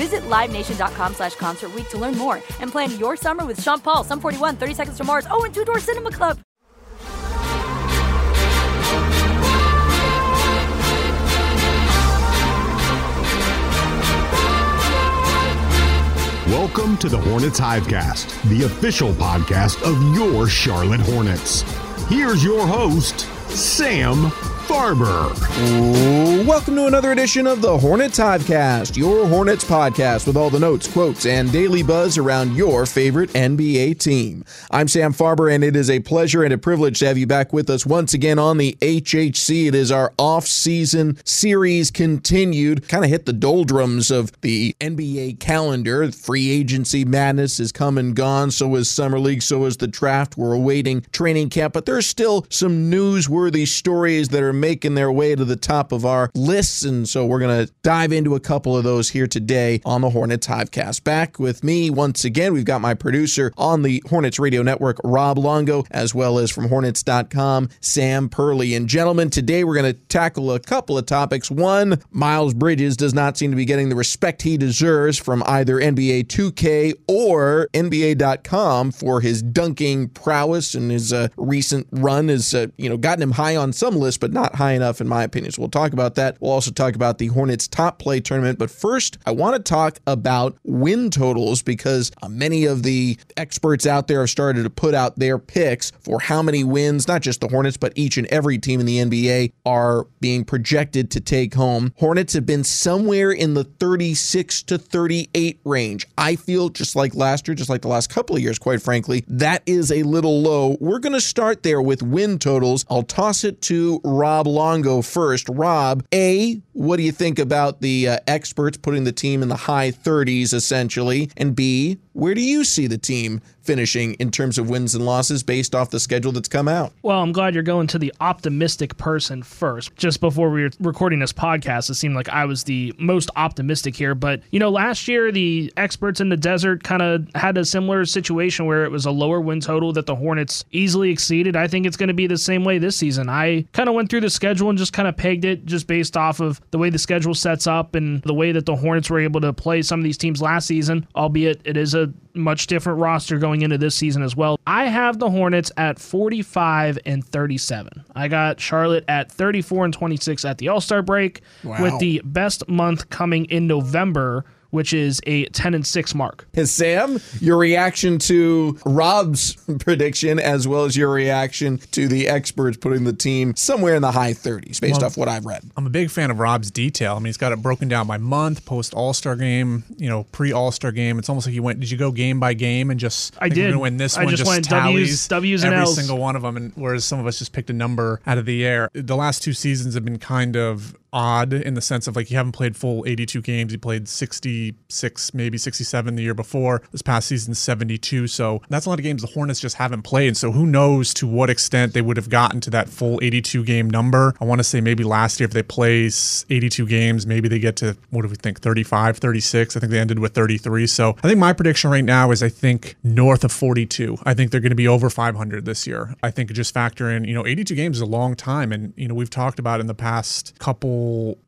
Visit LiveNation.com slash Concert to learn more and plan your summer with Sean Paul, Sum 41, 30 Seconds to Mars, oh, and Two Door Cinema Club. Welcome to the Hornets Hivecast, the official podcast of your Charlotte Hornets. Here's your host, Sam Farber. Welcome to another edition of the Hornets Hivecast, your Hornets podcast with all the notes, quotes, and daily buzz around your favorite NBA team. I'm Sam Farber, and it is a pleasure and a privilege to have you back with us once again on the HHC. It is our off-season series continued, kind of hit the doldrums of the NBA calendar. Free agency madness is come and gone, so is Summer League, so is the draft. We're awaiting training camp, but there's still some newsworthy stories that are making their way to the top of our lists. And so we're going to dive into a couple of those here today on the Hornets Hivecast. Back with me once again, we've got my producer on the Hornets Radio Network, Rob Longo, as well as from Hornets.com, Sam Perley. And gentlemen, today we're going to tackle a couple of topics. One, Miles Bridges does not seem to be getting the respect he deserves from either NBA 2K or NBA.com for his dunking prowess and his uh, recent run has, uh, you know, gotten him high on some lists, but not high enough in my opinion. So we'll talk about that. We'll also talk about the Hornets top play tournament. But first, I want to talk about win totals because uh, many of the experts out there have started to put out their picks for how many wins, not just the Hornets, but each and every team in the NBA are being projected to take home. Hornets have been somewhere in the 36 to 38 range. I feel just like last year, just like the last couple of years, quite frankly, that is a little low. We're going to start there with win totals. I'll toss it to Rob Longo first. Rob, A, what do you think about the uh, experts putting the team in the high 30s essentially? And B, where do you see the team finishing in terms of wins and losses based off the schedule that's come out? Well, I'm glad you're going to the optimistic person first. Just before we were recording this podcast, it seemed like I was the most optimistic here. But, you know, last year, the experts in the desert kind of had a similar situation where it was a lower win total that the Hornets easily exceeded. I think it's going to be the same way this season. I kind of went through the schedule and just kind of pegged it just based off of the way the schedule sets up and the way that the Hornets were able to play some of these teams last season, albeit it is a much different roster going into this season as well. I have the Hornets at 45 and 37. I got Charlotte at 34 and 26 at the All Star break, Wow. with the best month coming in November, which is a 10 and 6 mark. And Sam, your reaction to Rob's prediction, as well as your reaction to the experts putting the team somewhere in the high 30s, based Well, off what I've read. I'm a big fan of Rob's detail. I mean, he's got it broken down by month, post All Star game, you know, pre All Star game. It's almost like you went. Did you go game by game and just? I think did. We're win this I one. just went tallies Ws- Ws and every Ls. single one of them, and whereas some of us just picked a number out of the air. The last two seasons have been kind of odd in the sense of like you haven't played full 82 games. You played 66, maybe 67 the year before. This past season, 72. So that's a lot of games the Hornets just haven't played. So who knows to what extent they would have gotten to that full 82 game number. I want to say maybe last year if they play 82 games, maybe they get to what do we think 35, 36. I think they ended with 33. So I think my prediction right now is I think north of 42. I think they're going to be over 500 this year. I think just factor in, you know, 82 games is a long time and you know, we've talked about in the past couple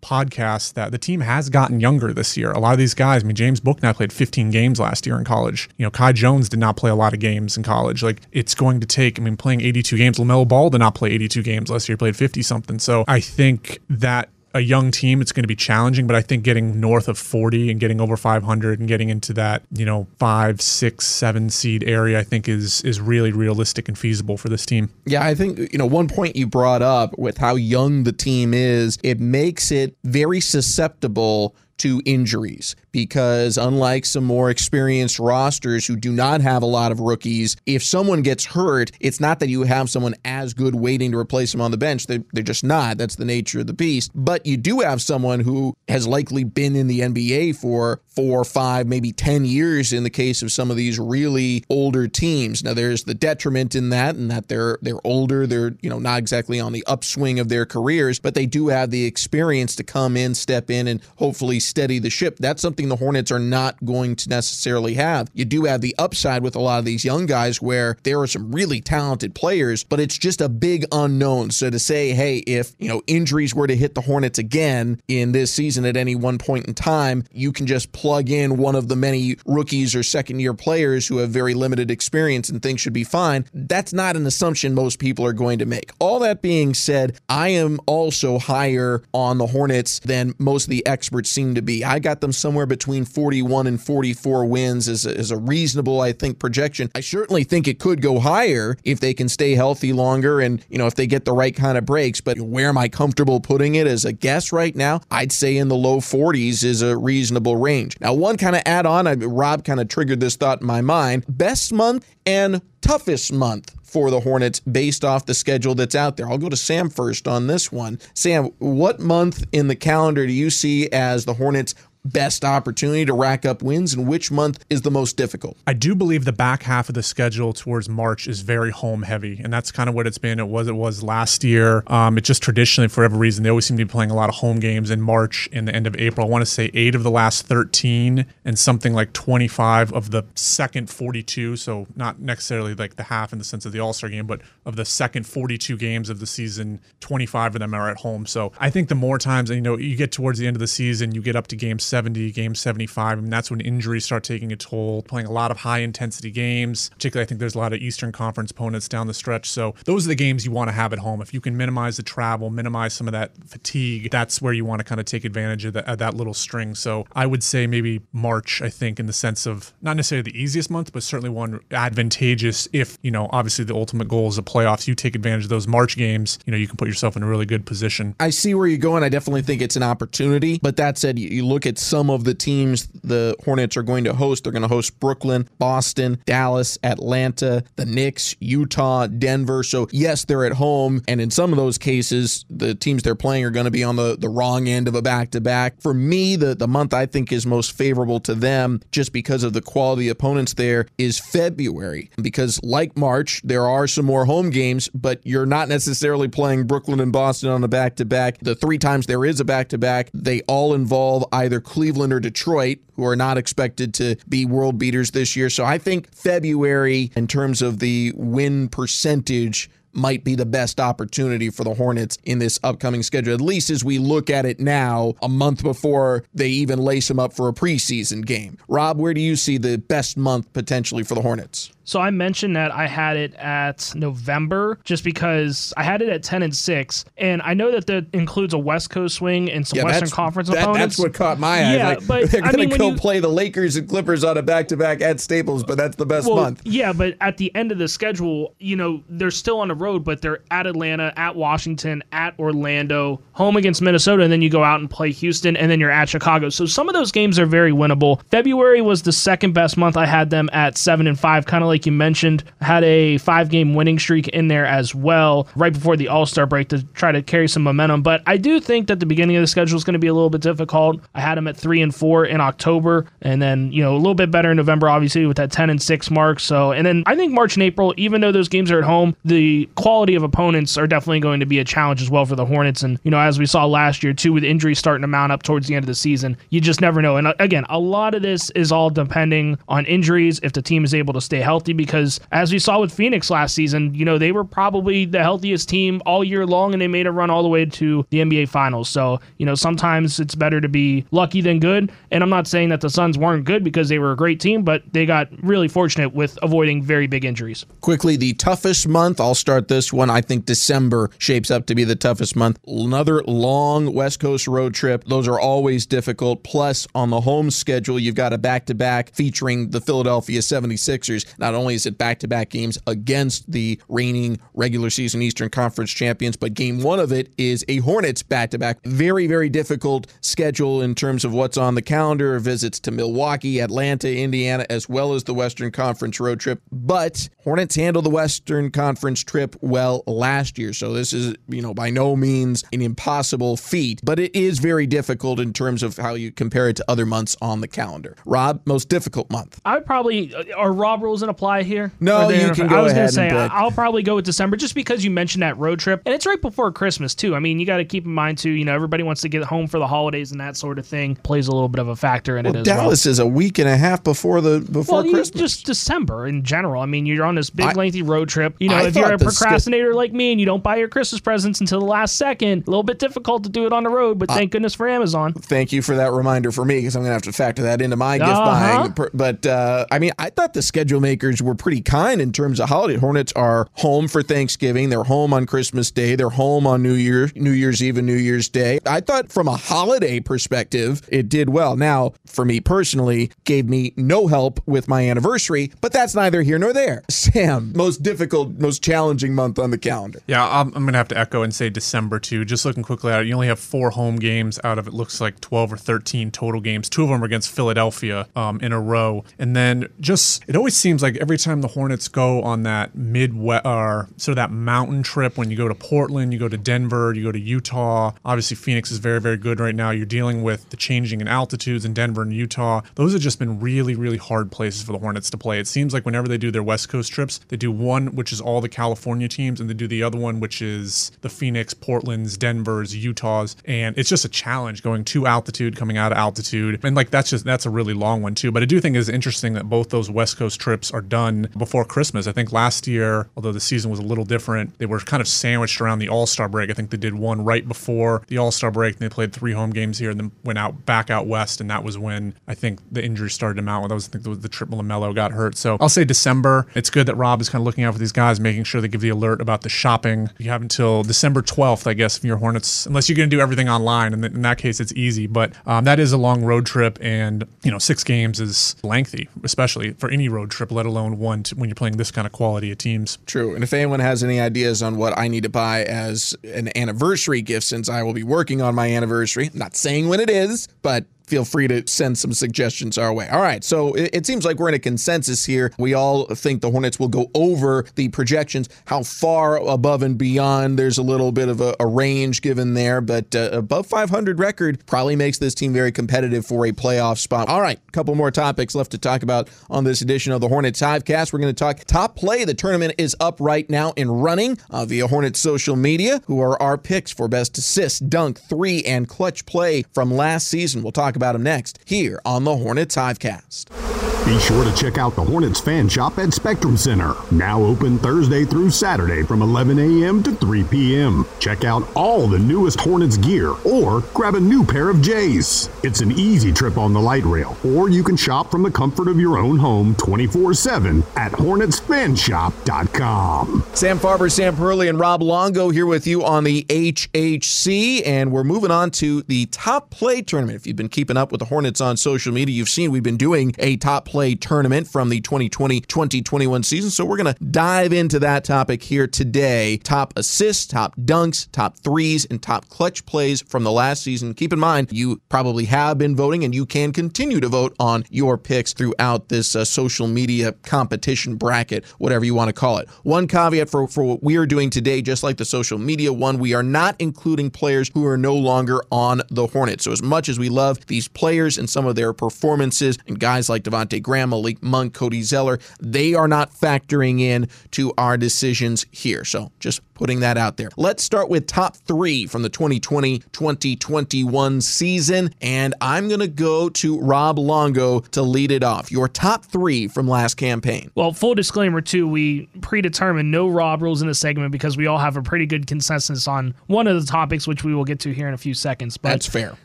podcasts that the team has gotten younger this year. A lot of these guys, I mean James Bouknight played 15 games last year in college. You know, Kai Jones did not play a lot of games in college. Like it's going to take, I mean playing 82 games, LaMelo Ball did not play 82 games last year, he played 50 something. So I think that a young team, it's going to be challenging, but I think getting north of 40 and getting over 500 and getting into that, you know, five, six, seven seed area, I think is is really realistic and feasible for this team. Yeah, I think, you know, one point you brought up with how young the team is, it makes it very susceptible to injuries because unlike some more experienced rosters who do not have a lot of rookies, if someone gets hurt, it's not that you have someone as good waiting to replace them on the bench. They're, they're just not. That's the nature of the beast. But you do have someone who has likely been in the NBA for four, five, maybe 10 years in the case of some of these really older teams. Now there's the detriment in that and that they're they're older, they're, you know, not exactly on the upswing of their careers, but they do have the experience to come in, step in and hopefully steady the ship. That's something the Hornets are not going to necessarily have. You do have the upside with a lot of these young guys where there are some really talented players, but it's just a big unknown. So to say, hey, if, you know, injuries were to hit the Hornets again in this season at any one point in time, you can just plug in one of the many rookies or second year players who have very limited experience and things should be fine. That's not an assumption most people are going to make. All that being said, I am also higher on the Hornets than most of the experts seem to be. I got them somewhere between 41 and 44 wins as a, as a reasonable, I think, projection. I certainly think it could go higher if they can stay healthy longer and, you know, if they get the right kind of breaks. But where am I comfortable putting it as a guess right now? I'd say in the low 40s is a reasonable range. Now, one kind of add on, Rob kind of triggered this thought in my mind best month and toughest month for the Hornets based off the schedule that's out there. I'll go to Sam first on this one. Sam, what month in the calendar do you see as the Hornets best opportunity to rack up wins and which month is the most difficult? I do believe the back half of the schedule towards March is very home heavy, and that's kind of what it's been. It was it was last year. Um, it just traditionally, for whatever reason, they always seem to be playing a lot of home games in March and the end of April. I want to say eight of the last 13 and something like 25 of the second 42. So not necessarily like the half in the sense of the All Star game, but of the second 42 games of the season, 25 of them are at home. So I think the more times, you know, you get towards the end of the season, you get up to games 70, game 75. I mean, that's when injuries start taking a toll, playing a lot of high intensity games. Particularly, I think there's a lot of Eastern Conference opponents down the stretch. So those are the games you want to have at home. If you can minimize the travel, minimize some of that fatigue, that's where you want to kind of take advantage of, the, of that little string. So I would say maybe March, I think, in the sense of not necessarily the easiest month, but certainly one advantageous if, you know, obviously the ultimate goal is the playoffs. You take advantage of those March games, you know, you can put yourself in a really good position. I see where you're going. I definitely think it's an opportunity. But that said, you look at some of the teams the Hornets are going to host. They're going to host Brooklyn, Boston, Dallas, Atlanta, the Knicks, Utah, Denver. So, yes, they're at home. And in some of those cases, the teams they're playing are going to be on the, the wrong end of a back to back. For me, the, the month I think is most favorable to them just because of the quality opponents there is February. Because, like March, there are some more home games, but you're not necessarily playing Brooklyn and Boston on a back to back. The three times there is a back to back, they all involve either Cleveland or Detroit, who are not expected to be world beaters this year. So I think February, in terms of the win percentage, might be the best opportunity for the Hornets in this upcoming schedule, at least as we look at it now, a month before they even lace them up for a preseason game. Rob, where do you see the best month potentially for the Hornets? So I mentioned that I had it at November just because I had it at 10 and 6. And I know that that includes a West Coast swing and some Yeah, Western Conference that- opponents. That's what caught my eye. Yeah, Like, but, they're I going to mean, when go you- play the Lakers and Clippers on a back to back at Staples, but that's the best well, month. Yeah, but at the end of the schedule, you know, they're still on the road, but they're at Atlanta, at Washington, at Orlando, home against Minnesota, and then you go out and play Houston, and then you're at Chicago. So some of those games are very winnable. February was the second best month. I had them at seven and five, kind of like you mentioned, had a five game winning streak in there as well right before the All Star break to try to carry some momentum. But I do think that the beginning of the schedule is going to be a little bit difficult. I had them at three and four in October, and then you know a little bit better in November, obviously with that ten and six mark. So, and then I think March and April, even though those games are at home, the quality of opponents are definitely going to be a challenge as well for the Hornets. And you know, as we saw last year too, with injuries starting to mount up towards the end of the season, you just never know. And uh, again, a lot of this is all depending on injuries if the team is able to stay healthy. Because as we saw with Phoenix last season, you know they were probably the healthiest team all year long, and they made a run all the way to the NBA Finals. So you know sometimes it's better to be lucky than good. And I'm not saying that the Suns weren't good because they were a great team, but they got really fortunate with avoiding very big injuries. Quickly, the toughest month. I'll start this one. I think December shapes up to be the toughest month. Another long West Coast road trip. Those are always difficult. Plus, on the home schedule, you've got a back to back featuring the Philadelphia 76ers. Not only is it back to back games against the reigning regular season Eastern Conference champions, but game one of it is a Hornets back to back. Very, very difficult schedule in terms of what's on the calendar visits to Milwaukee, Atlanta, Indiana, as well as the Western Conference road trip. But Hornets handled the Western Conference trip well last year. So this is, you know, by no means an impossible feat, but it is very difficult in terms of how you compare it to other months on the calendar. Rob, most difficult month. I would probably uh, are Rob rules and apply here. No, you can go I was gonna say. I'll probably go with December just because you mentioned that road trip, and it's right before Christmas too. I mean, you got to keep in mind too. You know, everybody wants to get home for the holidays and that sort of thing plays a little bit of a factor in it as Dallas is a week and a half before the before well. Well, Christmas. just December in general. I mean, you're on this big I- lengthy road trip. You know, I if you're a procrastinator like me and you don't buy your Christmas presents until the last second, a little bit difficult to do it on the road. But thank goodness for Amazon. Thank you for that reminder for me because I'm going to have to factor that into my gift Uh-huh. buying. But uh, I mean, I thought the schedule were pretty kind in terms of holiday. Hornets are home for Thanksgiving. They're home on Christmas Day. They're home on New Year, New Year's Eve, and New Year's Day. I thought from a holiday perspective, it did well. Now, for me personally, gave me no help with my anniversary, but that's neither here nor there. Sam, most difficult, most challenging month on the calendar. Yeah, I'm, I'm going to have to echo and say December too. Just looking quickly at it, you only have four home games out of it looks like 12 or 13 total games. Two of them are against Philadelphia um, in a row. And then just, it always seems like every time the Hornets go on that Midwest, or sort of that mountain trip, when you go to Portland, you go to Denver, you go to Utah. Obviously, Phoenix is very, very good right now. You're dealing with the changing in altitudes in Denver and Utah. Those have just been really, really hard places for the Hornets to play. It seems like whenever they do their West Coast trips, they do one, which is all the California teams, and they do the other one, which is the Phoenix, Portland's, Denver's, Utah's. And it's just a challenge going to altitude, coming out of altitude. And like that's just, that's a really long one too. But I do think it's interesting that both those West Coast trips are done before Christmas. I think last year, although the season was a little different, they were kind of sandwiched around the All Star break. I think they did one right before the All Star break, and they played three home games here, and then went out back out west, and that was when I think the injuries started to mount. That was I think was the triple LaMelo got hurt. So I'll say December. It's good that Rob is kind of looking out for these guys, making sure they give the alert about the shopping. You have until December 12th, I guess, if you're Hornets, unless you're going to do everything online, and in that case, it's easy. But um, that is a long road trip, and you know, six games is lengthy, especially for any road trip, let alone one to, when you're playing this kind of quality of teams. True. And if anyone has any ideas on what I need to buy as an anniversary gift, since I will be working on my anniversary, I'm not saying when it is, but feel free to send some suggestions our way. All right. So it, it seems like we're in a consensus here. We all think the Hornets will go over the projections. How far above and beyond, there's a little bit of a, a range given there, but uh, above 500 record probably makes this team very competitive for a playoff spot. All right. Couple more topics left to talk about on this edition of the Hornets Hivecast. We're going to talk top play. The tournament is up right now and running uh, via Hornets social media, who are our picks for best assist, dunk, three, and clutch play from last season. We'll talk about them next here on the Hornets Hivecast. Be sure to check out the Hornets fan shop at Spectrum Center. Now open Thursday through Saturday from 11 a.m. to 3 p.m. Check out all the newest Hornets gear or grab a new pair of J's. It's an easy trip on the light rail, or you can shop from the comfort of your own home 24 7 at HornetsFanshop.com. Sam Farber, Sam Perley, and Rob Longo here with you on the HHC, and we're moving on to the top play tournament. If you've been keeping up with the Hornets on social media, you've seen we've been doing a top play tournament from the 2020 2021 season. So we're going to dive into that topic here today. Top assists, top dunks, top threes, and top clutch plays from the last season. Keep in mind, you probably have been voting and you can continue to vote on your picks throughout this uh, social media competition bracket, whatever you want to call it. One caveat for, for what we are doing today, just like the social media one, we are not including players who are no longer on the Hornets. So as much as we love these players and some of their performances, and guys like Devonte Graham, Malik Monk, Cody Zeller, they are not factoring in to our decisions here. So just putting that out there. Let's start with top three from the 2020 2021 season. And I'm going to go to Rob Longo to lead it off. Your top three from last campaign. Well, full disclaimer, too, we predetermined no Rob rules in the segment because we all have a pretty good consensus on one of the topics, which we will get to here in a few seconds. But That's fair.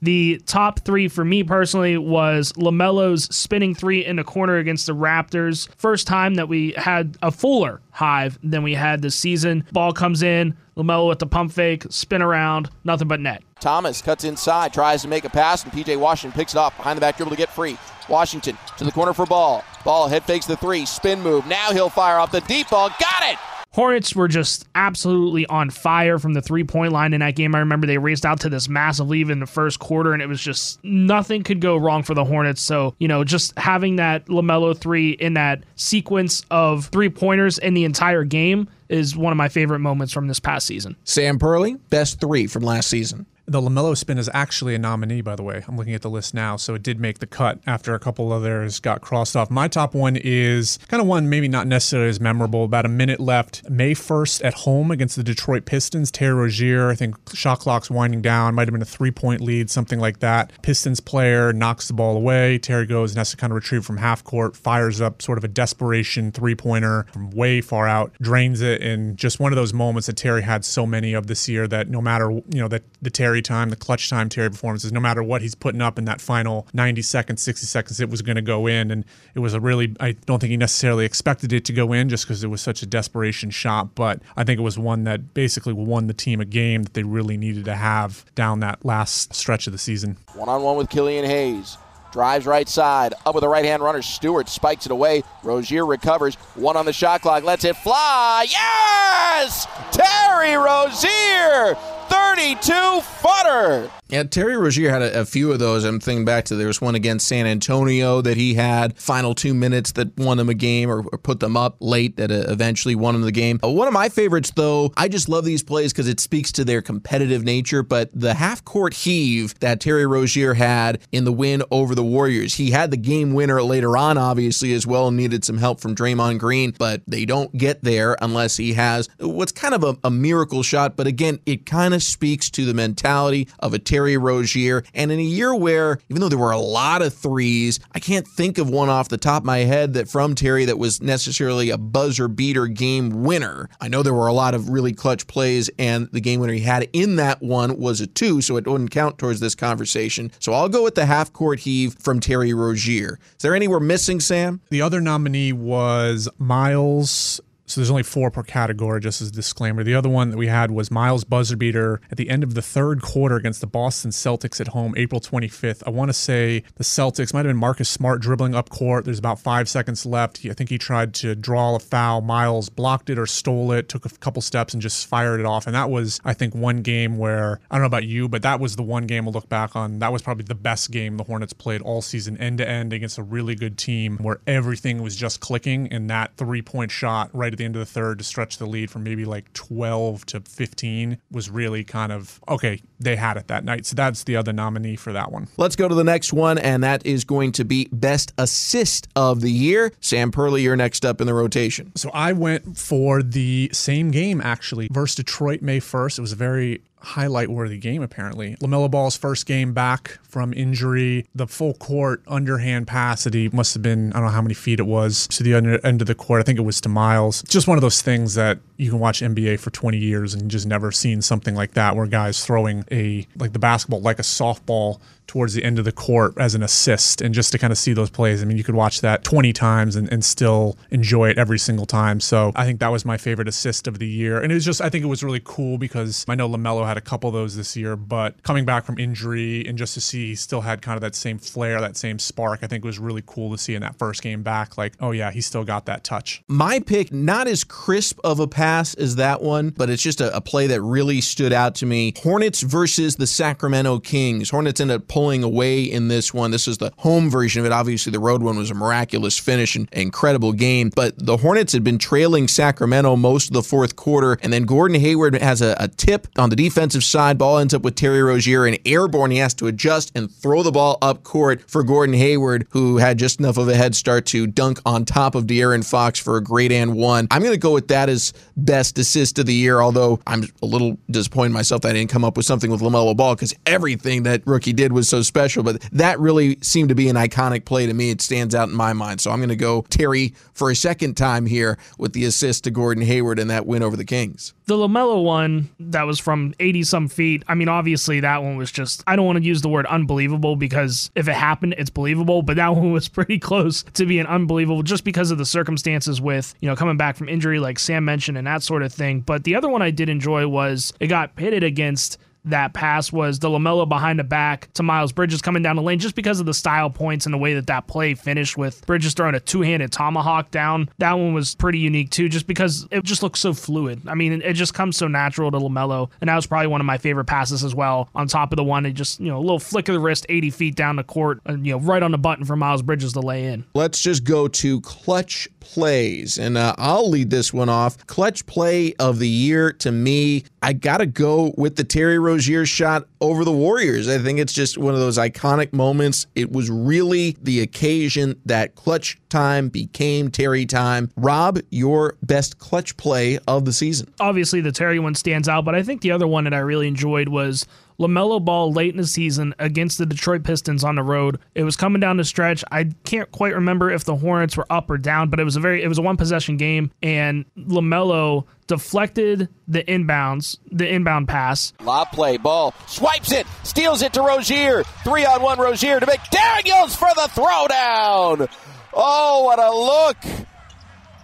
The top three for me personally was LaMelo's spinning three in the corner against the Raptors. First time that we had a fuller hive than we had this season. Ball comes in, LaMelo with the pump fake, spin around, nothing but net. Thomas cuts inside, tries to make a pass, and PJ Washington picks it off behind the back dribble to get free. Washington to the corner for ball. Ball head fakes the three, spin move. Now he'll fire off the deep ball. Got it! Hornets were just absolutely on fire from the three point line in that game. I remember they raced out to this massive lead in the first quarter, and it was just nothing could go wrong for the Hornets. So, you know, just having that LaMelo three in that sequence of three pointers in the entire game is one of my favorite moments from this past season. Sam Perley, best three from last season. The LaMelo spin is actually a nominee, by the way. I'm looking at the list now, so it did make the cut after a couple others got crossed off. My top one is kind of one maybe not necessarily as memorable. About a minute left. May 1st at home against the Detroit Pistons. Terry Rozier, I think shot clock's winding down. Might have been a three point lead, something like that. Pistons player knocks the ball away. Terry goes and has to kind of retrieve from half court, fires up sort of a desperation three pointer from way far out, drains it, and just one of those moments that Terry had so many of this year that no matter, you know, that the Terry time, the clutch time Terry performances, no matter what he's putting up in that final 90 seconds, 60 seconds, it was going to go in. And it was a really, I don't think he necessarily expected it to go in just because it was such a desperation shot. But I think it was one that basically won the team a game that they really needed to have down that last stretch of the season. One on one with Killian Hayes. Drives right side. Up with a right hand runner. Stewart spikes it away. Rozier recovers. One on the shot clock. Lets it fly. Yes! Terry Rozier! 32 footer. Yeah, Terry Rozier had a, a, few of those. I'm thinking back to there was one against San Antonio that he had final two minutes that won them a game or, or put them up late that uh, eventually won them the game. Uh, one of my favorites, though, I just love these plays because it speaks to their competitive nature. But the half court heave that Terry Rozier had in the win over the Warriors, he had the game winner later on, obviously, as well, and needed some help from Draymond Green, but they don't get there unless he has what's kind of a, a miracle shot. But again, it kind of speaks to the mentality of a Terry Terry Rozier. And in a year where, even though there were a lot of threes, I can't think of one off the top of my head that from Terry that was necessarily a buzzer beater game winner. I know there were a lot of really clutch plays, and the game winner he had in that one was a two, so it wouldn't count towards this conversation. So I'll go with the half court heave from Terry Rozier. Is there any we're missing, Sam? The other nominee was Miles so there's only four per category, just as a disclaimer. The other one that we had was Miles buzzer beater at the end of the third quarter against the Boston Celtics at home, April 25th. I want to say the Celtics might have been Marcus Smart dribbling up court. There's about five seconds left. He, I think he tried to draw a foul. Miles blocked it or stole it, took a couple steps and just fired it off. And that was, I think, one game where I don't know about you, but that was the one game we'll look back on. That was probably the best game the Hornets played all season, end to end against a really good team where everything was just clicking. And that three point shot right at the end of the third to stretch the lead from maybe like 12 to 15 was really kind of okay, they had it that night. So that's the other nominee for that one. Let's go to the next one, and that is going to be Best Assist of the Year. Sam Perley, you're next up in the rotation. So I went for the same game actually versus Detroit May 1st. It was a very highlight worthy game, apparently. LaMelo Ball's first game back from injury, the full court underhand pass that he must have been, I don't know how many feet it was, to the under, end of the court. I think it was to Miles. Just one of those things that you can watch NBA for 20 years and just never seen something like that where guys throwing a like the basketball like a softball towards the end of the court as an assist and just to kind of see those plays. I mean, you could watch that 20 times and, and still enjoy it every single time. So I think that was my favorite assist of the year. And it was just, I think it was really cool because I know LaMelo had a couple of those this year, but coming back from injury and just to see he still had kind of that same flair, that same spark, I think it was really cool to see in that first game back. Like, oh yeah, he still got that touch. My pick, not as crisp of a pass as that one, but it's just a, a play that really stood out to me. Hornets versus the Sacramento Kings. Hornets ended up pulling away in this one. This is the home version of it. Obviously, the road one was a miraculous finish and incredible game. But the Hornets had been trailing Sacramento most of the fourth quarter, and then Gordon Hayward has a, a tip on the defensive side. Ball ends up with Terry Rozier and airborne. He has to adjust and throw the ball up court for Gordon Hayward, who had just enough of a head start to dunk on top of De'Aaron Fox for a great and one. I'm going to go with that as best assist of the year, although I'm a little disappointed myself that I didn't come up with something with LaMelo Ball because everything that rookie did was so special. But that really seemed to be an iconic play to me. It stands out in my mind. So I'm going to go Terry for a second time here with the assist to Gordon Hayward and that win over the Kings. The LaMelo one that was from 80 some feet, I mean, obviously that one was just, I don't want to use the word unbelievable because if it happened, it's believable, but that one was pretty close to being unbelievable just because of the circumstances with, you know, coming back from injury, like Sam mentioned, and that sort of thing. But the other one I did enjoy was it got pitted against that pass was the LaMelo behind the back to Miles Bridges coming down the lane just because of the style points and the way that that play finished with Bridges throwing a two-handed tomahawk down. That one was pretty unique too just because it just looks so fluid. I mean, it just comes so natural to LaMelo and that was probably one of my favorite passes as well. On top of the one, it just, you know, a little flick of the wrist 80 feet down the court, and, you know, right on the button for Miles Bridges to lay in. Let's just go to clutch plays. And uh, I'll lead this one off. Clutch play of the year to me, I got to go with the Terry Rozier shot over the Warriors. I think it's just one of those iconic moments. It was really the occasion that clutch time became Terry time. Rob, your best clutch play of the season. Obviously, the Terry one stands out, but I think the other one that I really enjoyed was LaMelo Ball late in the season against the Detroit Pistons on the road. It was coming down the stretch. I can't quite remember if the Hornets were up or down, but it was a very it was a one possession game and LaMelo deflected the inbounds, the inbound pass. Lob play, ball, swipes it, steals it to Rozier. Three on one Rozier to McDaniels for the throwdown. Oh, what a look!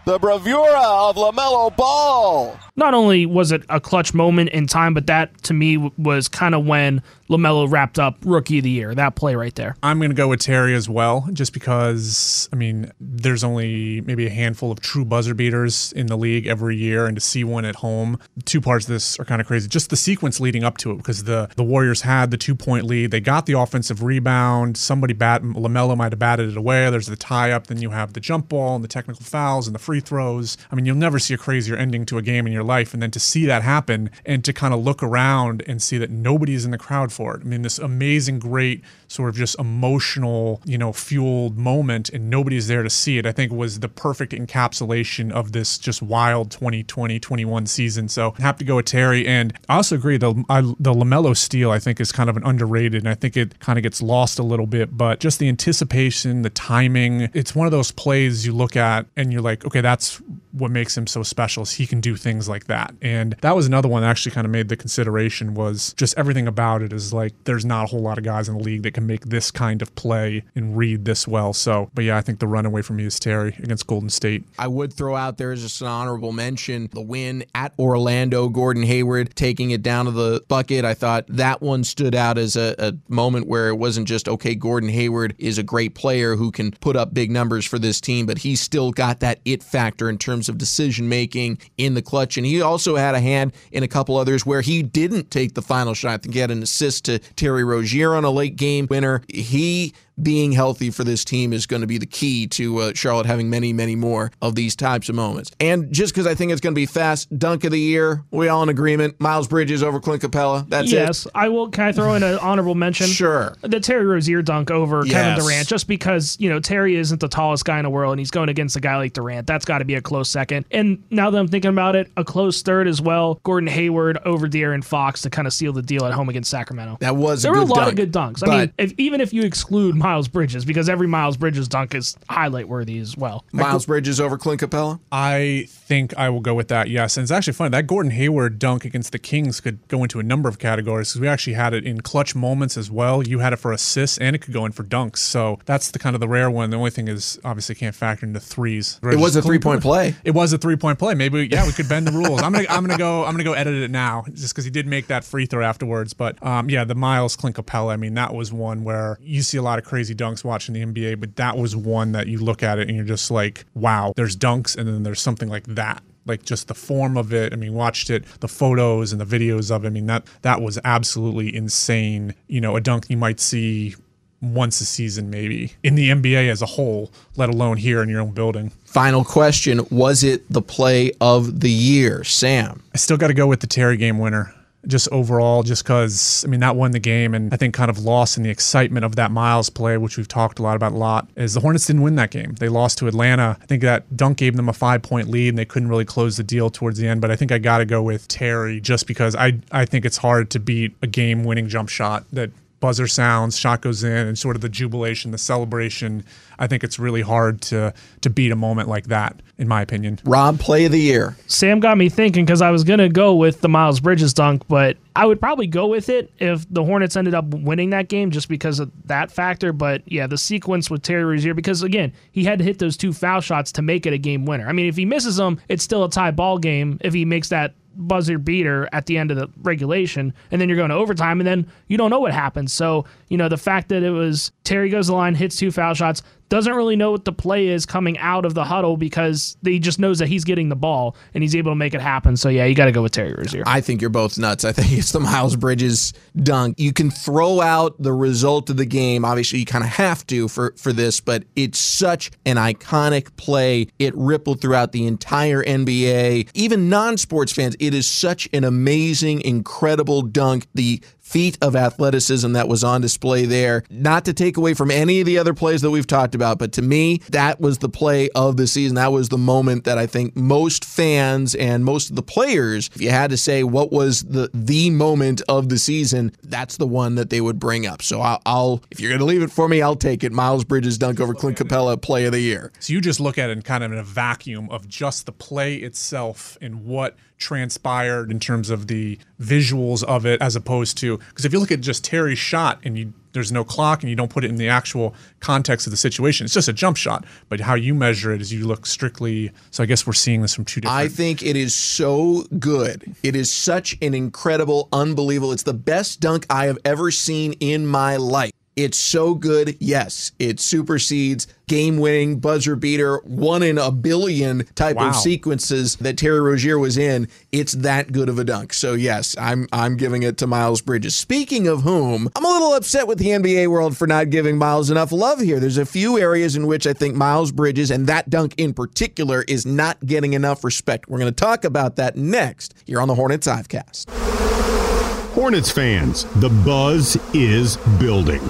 The bravura of LaMelo Ball. Not only was it a clutch moment in time, but that to me was kind of when LaMelo wrapped up rookie of the year. That play right there. I'm going to go with Terry as well, just because, I mean, there's only maybe a handful of true buzzer beaters in the league every year, and to see one at home, two parts of this are kind of crazy. Just the sequence leading up to it, because the, the Warriors had the two point lead. They got the offensive rebound. Somebody bat, LaMelo might have batted it away. There's the tie up. Then you have the jump ball and the technical fouls and the free throws. I mean, you'll never see a crazier ending to a game in your life. And then to see that happen and to kind of look around and see that nobody's in the crowd for it. I mean, this amazing, great sort of just emotional, you know, fueled moment and nobody's there to see it, I think was the perfect encapsulation of this just wild 2020 21 season. So I have to go with Terry. And I also agree, the, I, the LaMelo steal, I think, is kind of an underrated and I think it kind of gets lost a little bit, but just the anticipation, the timing, it's one of those plays you look at and you're like, okay, that's what makes him so special is he can do things like that. And that was another one that actually kind of made the consideration was just everything about it is like there's not a whole lot of guys in the league that can make this kind of play and read this well. So, but yeah, I think the runaway for me is Terry against Golden State. I would throw out there as just an honorable mention the win at Orlando, Gordon Hayward taking it down to the bucket. I thought that one stood out as a, a moment where it wasn't just, okay, Gordon Hayward is a great player who can put up big numbers for this team, but he's still got that it factor in terms of decision making in the clutch. And he also had a hand in a couple others where he didn't take the final shot. I think he had an assist to Terry Rozier on a late game winner. He being healthy for this team is going to be the key to uh, Charlotte having many, many more of these types of moments. And just because I think it's going to be fast, dunk of the year, we all in agreement. Miles Bridges over Clint Capela. That's yes, it. Yes, I will. Can I throw in an honorable mention? Sure. The Terry Rozier dunk over yes. Kevin Durant, just because you know Terry isn't the tallest guy in the world, and he's going against a guy like Durant. That's got to be a close second. And now that I'm thinking about it, a close third as well. Gordon Hayward over De'Aaron Fox to kind of seal the deal at home against Sacramento. That was there were a lot dunk, of good dunks. I mean, if, even if you exclude Miles Bridges because every Miles Bridges dunk is highlight worthy as well. Miles Bridges over Clint Capela? I think I will go with that, yes. And it's actually funny. That Gordon Hayward dunk against the Kings could go into a number of categories because we actually had it in clutch moments as well. You had it for assists and it could go in for dunks. So that's the kind of the rare one. The only thing is obviously can't factor into threes. It was a three point play. It was a three point play. Maybe yeah, we could bend the rules. I'm gonna I'm gonna go I'm gonna go edit it now just because he did make that free throw afterwards. But um, yeah, the Miles Clint Capela. I mean, that was one where you see a lot of crazy dunks watching the NBA, but that was one that you look at it and you're just like, wow, there's dunks and then there's something like that like just the form of it. I mean, watched it, the photos and the videos of it. I mean, that that was absolutely insane. You know, a dunk you might see once a season maybe in the NBA as a whole, let alone here in your own building. Final question, was it the play of the year, Sam? I still got to go with the Terry game winner just overall, just because I mean that won the game, and I think kind of lost in the excitement of that Miles play, which we've talked a lot about a lot. Is the Hornets didn't win that game? They lost to Atlanta. I think that dunk gave them a five point lead, and they couldn't really close the deal towards the end. But I think I got to go with Terry just because I I think it's hard to beat a game winning jump shot that buzzer sounds, shot goes in, and sort of the jubilation, the celebration. I think it's really hard to to beat a moment like that, in my opinion. Rob, play of the year. Sam got me thinking because I was gonna go with the Miles Bridges dunk, but I would probably go with it if the Hornets ended up winning that game just because of that factor. But yeah, the sequence with Terry Rozier because again he had to hit those two foul shots to make it a game winner. I mean, if he misses them, it's still a tie ball game. If he makes that buzzer beater at the end of the regulation, and then you're going to overtime, and then you don't know what happens. So, you know, the fact that it was Terry goes the line, hits two foul shots, doesn't really know what the play is coming out of the huddle because he just knows that he's getting the ball and he's able to make it happen. So, yeah, you got to go with Terry Rozier. I think you're both nuts. I think it's the Miles Bridges dunk. You can throw out the result of the game. Obviously, you kind of have to for, for this, but it's such an iconic play. It rippled throughout the entire NBA. Even non sports fans, it is such an amazing, incredible dunk. The feat of athleticism that was on display there. Not to take away from any of the other plays that we've talked about, but to me, that was the play of the season. That was the moment that I think most fans and most of the players, if you had to say what was the the moment of the season, that's the one that they would bring up. So I'll, I'll if you're going to leave it for me, I'll take it. Miles Bridges dunk over Clint Capela, play of the year. So you just look at it in kind of in a vacuum of just the play itself and what transpired in terms of the visuals of it as opposed to because if you look at just Terry's shot and you there's no clock and you don't put it in the actual context of the situation it's just a jump shot. But how you measure it is you look strictly so I guess we're seeing this from two different I think it is so good. It is such an incredible unbelievable it's the best dunk I have ever seen in my life it's so good. Yes, it supersedes game winning, buzzer beater, one in a billion type Wow. of sequences that Terry Rozier was in. It's that good of a dunk. So yes, I'm I'm giving it to Miles Bridges. Speaking of whom, I'm a little upset with the NBA world for not giving Miles enough love here. There's a few areas in which I think Miles Bridges and that dunk in particular is not getting enough respect. We're going to talk about that next here on the Hornets Hivecast. Hornets fans, the buzz is building.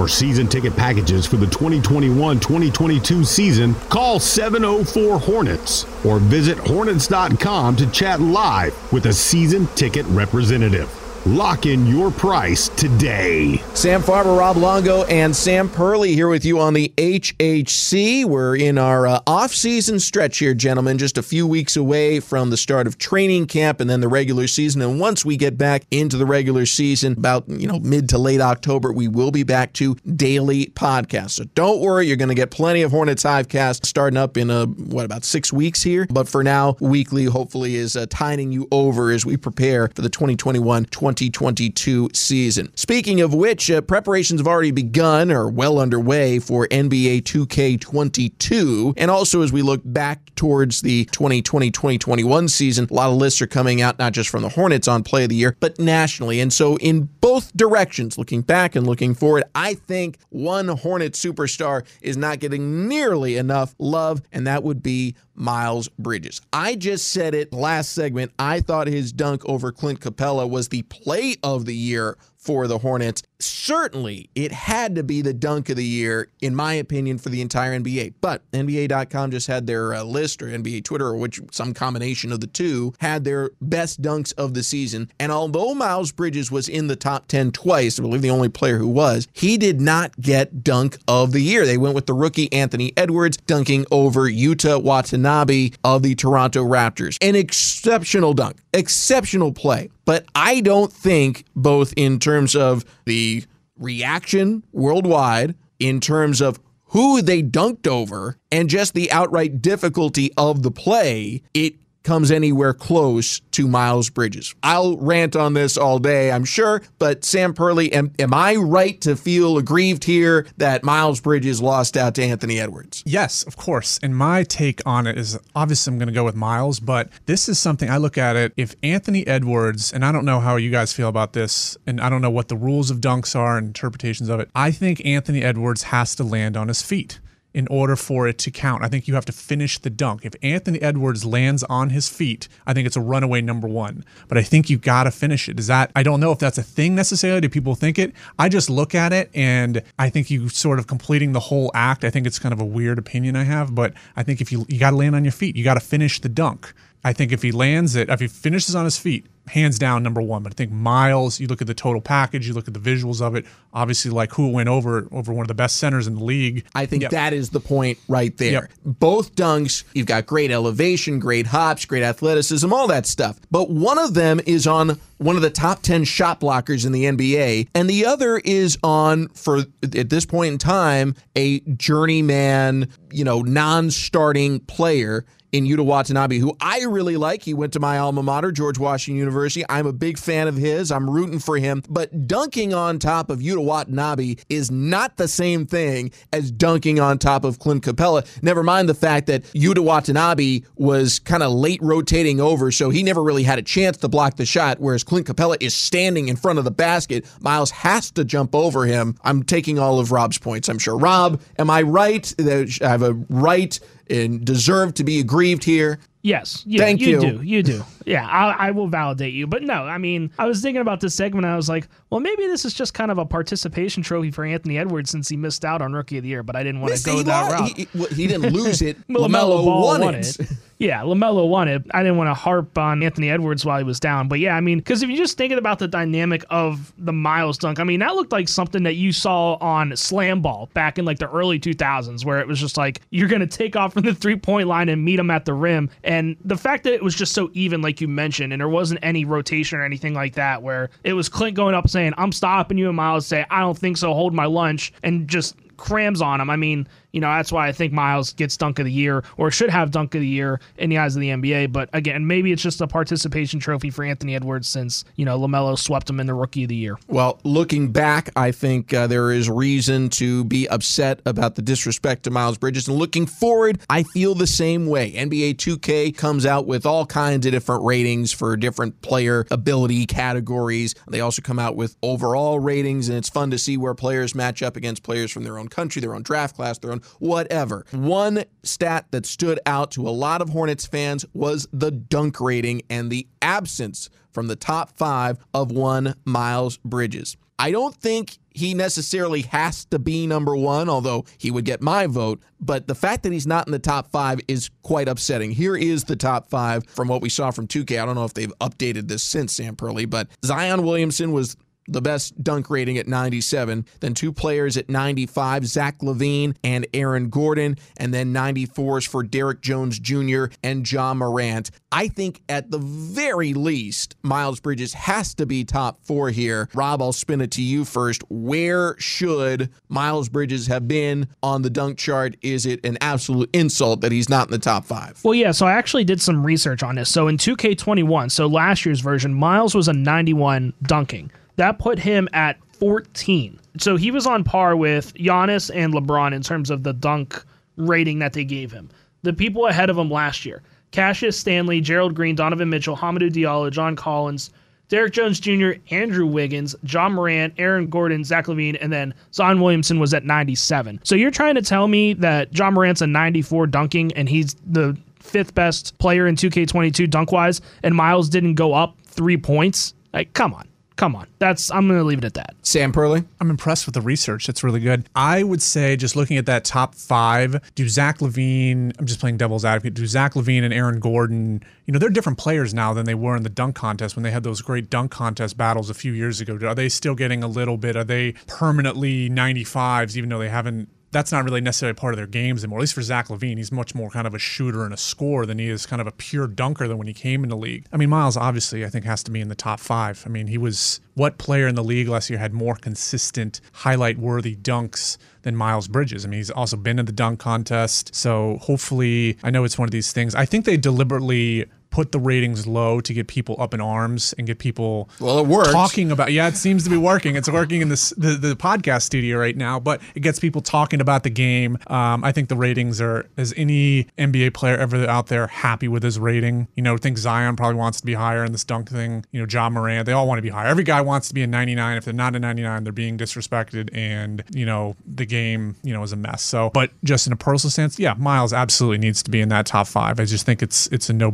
For season ticket packages for the 2021 2022 season, call 704 Hornets or visit Hornets.com to chat live with a season ticket representative. Lock in your price today. Sam Farber, Rob Longo, and Sam Perley here with you on the HHC. We're in our uh, off-season stretch here, gentlemen. Just a few weeks away from the start of training camp and then the regular season. And once we get back into the regular season, about you know mid to late October, we will be back to daily podcasts. So don't worry, you're going to get plenty of Hornets Hivecast starting up in a what about six weeks here. But for now, weekly hopefully is uh, tiding you over as we prepare for the 2021 2022 season. Speaking of which, uh, preparations have already begun or well underway for NBA 2K22. And also, as we look back towards the 2020 2021 season, a lot of lists are coming out, not just from the Hornets on play of the year, but nationally. And so, in both directions, looking back and looking forward, I think one Hornet superstar is not getting nearly enough love, and that would be Miles Bridges. I just said it last segment. I thought his dunk over Clint Capela was the play of the year for the Hornets. Certainly it had to be the dunk of the year, in my opinion, for the entire NBA. But NBA.com just had their uh, list, or NBA Twitter, or which some combination of the two, had their best dunks of the season. And although Miles Bridges was in the top 10 twice, I believe the only player who was, he did not get dunk of the year. They went with the rookie Anthony Edwards dunking over Yuta Watanabe of the Toronto Raptors. An exceptional dunk, exceptional play. But I don't think, both in terms of the reaction worldwide, in terms of who they dunked over, and just the outright difficulty of the play, it comes anywhere close to Miles Bridges. I'll rant on this all day, I'm sure, but Sam Perley, am, am I right to feel aggrieved here that Miles Bridges lost out to Anthony Edwards? Yes, of course. And my take on it is obviously I'm going to go with Miles, but this is something I look at it. If Anthony Edwards, and I don't know how you guys feel about this, and I don't know what the rules of dunks are and interpretations of it, I think Anthony Edwards has to land on his feet in order for it to count. I think you have to finish the dunk. If Anthony Edwards lands on his feet, I think it's a runaway number one. But I think you got to finish it. Is that, I don't know if that's a thing necessarily. Do people think it? I just look at it and I think you sort of completing the whole act. I think it's kind of a weird opinion I have, but I think if you, you got to land on your feet, you got to finish the dunk. I think if he lands it, if he finishes on his feet, hands down number one. But I think Miles, you look at the total package, you look at the visuals of it, obviously like who went over over one of the best centers in the league. I think yep. that is the point right there. Yep. Both dunks, you've got great elevation, great hops, great athleticism, all that stuff. But one of them is on one of the top 10 shot blockers in the NBA, and the other is on for at this point in time a journeyman, you know, non-starting player in Yuta Watanabe, who I really like. He went to my alma mater, George Washington University. I'm a big fan of his. I'm rooting for him. But dunking on top of Yuta Watanabe is not the same thing as dunking on top of Clint Capela. Never mind the fact that Yuta Watanabe was kind of late rotating over, so he never really had a chance to block the shot, whereas Clint Capela is standing in front of the basket. Miles has to jump over him. I'm taking all of Rob's points, I'm sure. Rob, am I right? I have a right and deserve to be aggrieved here. Yes, you, thank you. You do. You do. Yeah, I, I, will validate you. But no, I mean, I was thinking about this segment. I was like, well, maybe this is just kind of a participation trophy for Anthony Edwards since he missed out on Rookie of the Year. But I didn't want to go that route. He, he, didn't lose it. LaMelo, won, won it. it. Yeah, LaMelo won it. I didn't want to harp on Anthony Edwards while he was down. But yeah, I mean, because if you're just thinking about the dynamic of the Miles dunk, I mean, that looked like something that you saw on SlamBall back in like the early 2000s, where it was just like, you're going to take off from the three point line and meet him at the rim. And the fact that it was just so even, like you mentioned, and there wasn't any rotation or anything like that, where it was Clint going up saying, I'm stopping you, and Miles say, I don't think so, hold my lunch, and just crams on him. I mean, you know, that's why I think Miles gets dunk of the year or should have dunk of the year in the eyes of the NBA. But again, maybe it's just a participation trophy for Anthony Edwards since, you know, LaMelo swept him in the rookie of the year. Well, looking back, I think uh, there is reason to be upset about the disrespect to Miles Bridges. And looking forward, I feel the same way. NBA 2K comes out with all kinds of different ratings for different player ability categories. They also come out with overall ratings, and it's fun to see where players match up against players from their own country, their own draft class, their own whatever. One stat that stood out to a lot of Hornets fans was the dunk rating and the absence from the top five of one Miles Bridges. I don't think he necessarily has to be number one, although he would get my vote. But the fact that he's not in the top five is quite upsetting. Here is the top five from what we saw from 2K. I don't know if they've updated this since Sam Perley, but Zion Williamson was the best dunk rating at 97. Then two players at 95, Zach LaVine and Aaron Gordon. And then 94s for Derrick Jones Jr. and Ja Morant. I think at the very least, Miles Bridges has to be top four here. Rob, I'll spin it to you first. Where should Miles Bridges have been on the dunk chart? Is it an absolute insult that he's not in the top five? Well, yeah. So I actually did some research on this. So in 2K21, so last year's version, Miles was a 91 dunking. That put him at 14. So he was on par with Giannis and LeBron in terms of the dunk rating that they gave him. The people ahead of him last year Cassius Stanley, Gerald Green, Donovan Mitchell, Hamidou Diallo, John Collins, Derrick Jones Jr., Andrew Wiggins, Ja Morant, Aaron Gordon, Zach LaVine, and then Zion Williamson was at 97. So you're trying to tell me that Ja Morant's a 94 dunking and he's the fifth best player in 2K22 dunk wise, and Miles didn't go up three points? Like, come on come on. That's I'm going to leave it at that. Sam Perley? I'm impressed with the research. It's really good. I would say, just looking at that top five, do Zach LaVine, I'm just playing devil's advocate, do Zach LaVine and Aaron Gordon, you know, they're different players now than they were in the dunk contest when they had those great dunk contest battles a few years ago. Are they still getting a little bit? Are they permanently 95s, even though they haven't that's not really necessarily part of their games anymore. At least for Zach LaVine, he's much more kind of a shooter and a scorer than he is kind of a pure dunker than when he came in the league. I mean, Miles obviously I think has to be in the top five. I mean, he was what player in the league last year had more consistent highlight worthy dunks than Miles Bridges. I mean, he's also been in the dunk contest. So hopefully, I know it's one of these things. I think they deliberately put the ratings low to get people up in arms and get people well, it works. talking about. Yeah, it seems to be working. It's working in this, the the podcast studio right now, but it gets people talking about the game. Um, I think the ratings are. Is any NBA player ever out there happy with his rating? You know, think Zion probably wants to be higher in this dunk thing. You know, Ja Morant they all want to be higher. Every guy wants to be a 99. If they're not a 99, they're being disrespected, and you know the game, you know, is a mess. So, but just in a personal sense, yeah, Miles absolutely needs to be in that top five. I just think it's it's a no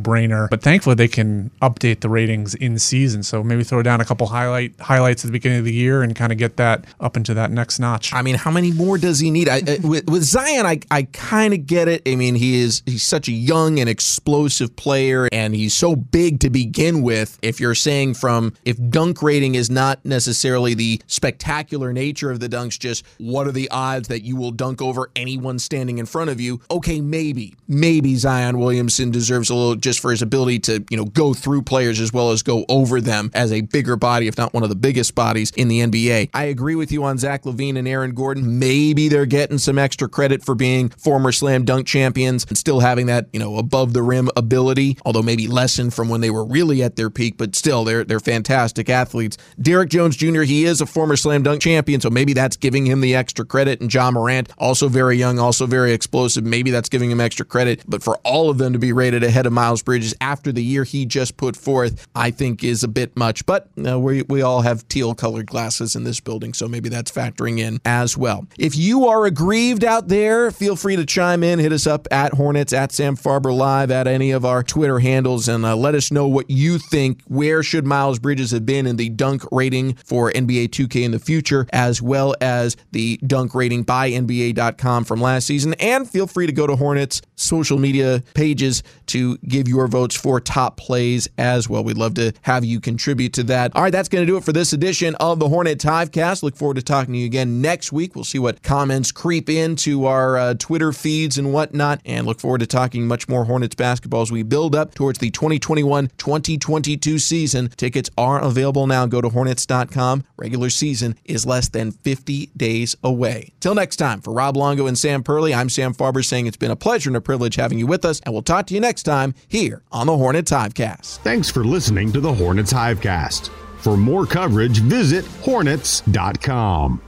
but thankfully they can update the ratings in season. So maybe throw down a couple highlight highlights at the beginning of the year and kind of get that up into that next notch. I mean, how many more does he need? I, uh, with, with Zion, I, I kind of get it. I mean, he is he's such a young and explosive player, and he's so big to begin with. If you're saying from if dunk rating is not necessarily the spectacular nature of the dunks, just what are the odds that you will dunk over anyone standing in front of you? Okay, maybe maybe Zion Williamson deserves a little just for his ability ability to, you know, go through players as well as go over them as a bigger body, if not one of the biggest bodies in the NBA. I agree with you on Zach LaVine and Aaron Gordon. Maybe they're getting some extra credit for being former slam dunk champions and still having that, you know, above the rim ability, although maybe lessened from when they were really at their peak, but still they're they're fantastic athletes. Derrick Jones Jr., he is a former slam dunk champion, so maybe that's giving him the extra credit. And Ja Morant, also very young, also very explosive. Maybe that's giving him extra credit. But for all of them to be rated ahead of Miles Bridges after the year he just put forth, I think is a bit much. But uh, we, we all have teal colored glasses in this building, so maybe that's factoring in as well. If you are aggrieved out there, feel free to chime in. Hit us up at Hornets, at Sam Farber Live, at any of our Twitter handles, and uh, let us know what you think. Where should Miles Bridges have been in the dunk rating for NBA 2K in the future, as well as the dunk rating by NBA.com from last season? And feel free to go to Hornets social media pages to give your votes for top plays as well. We'd love to have you contribute to that. All right, that's going to do it for this edition of the Hornets Hivecast. Look forward to talking to you again next week. We'll see what comments creep into our uh, Twitter feeds and whatnot, and look forward to talking much more Hornets basketball as we build up towards the 2021 2022 season. Tickets are available now. Go to Hornets.com. Regular season is less than 50 days away. Till next time, for Rob Longo and Sam Perley, I'm Sam Farber saying it's been a pleasure and a privilege having you with us, and we'll talk to you next time here the Hornets Hivecast. Thanks for listening to the Hornets Hivecast. For more coverage, visit hornets.com.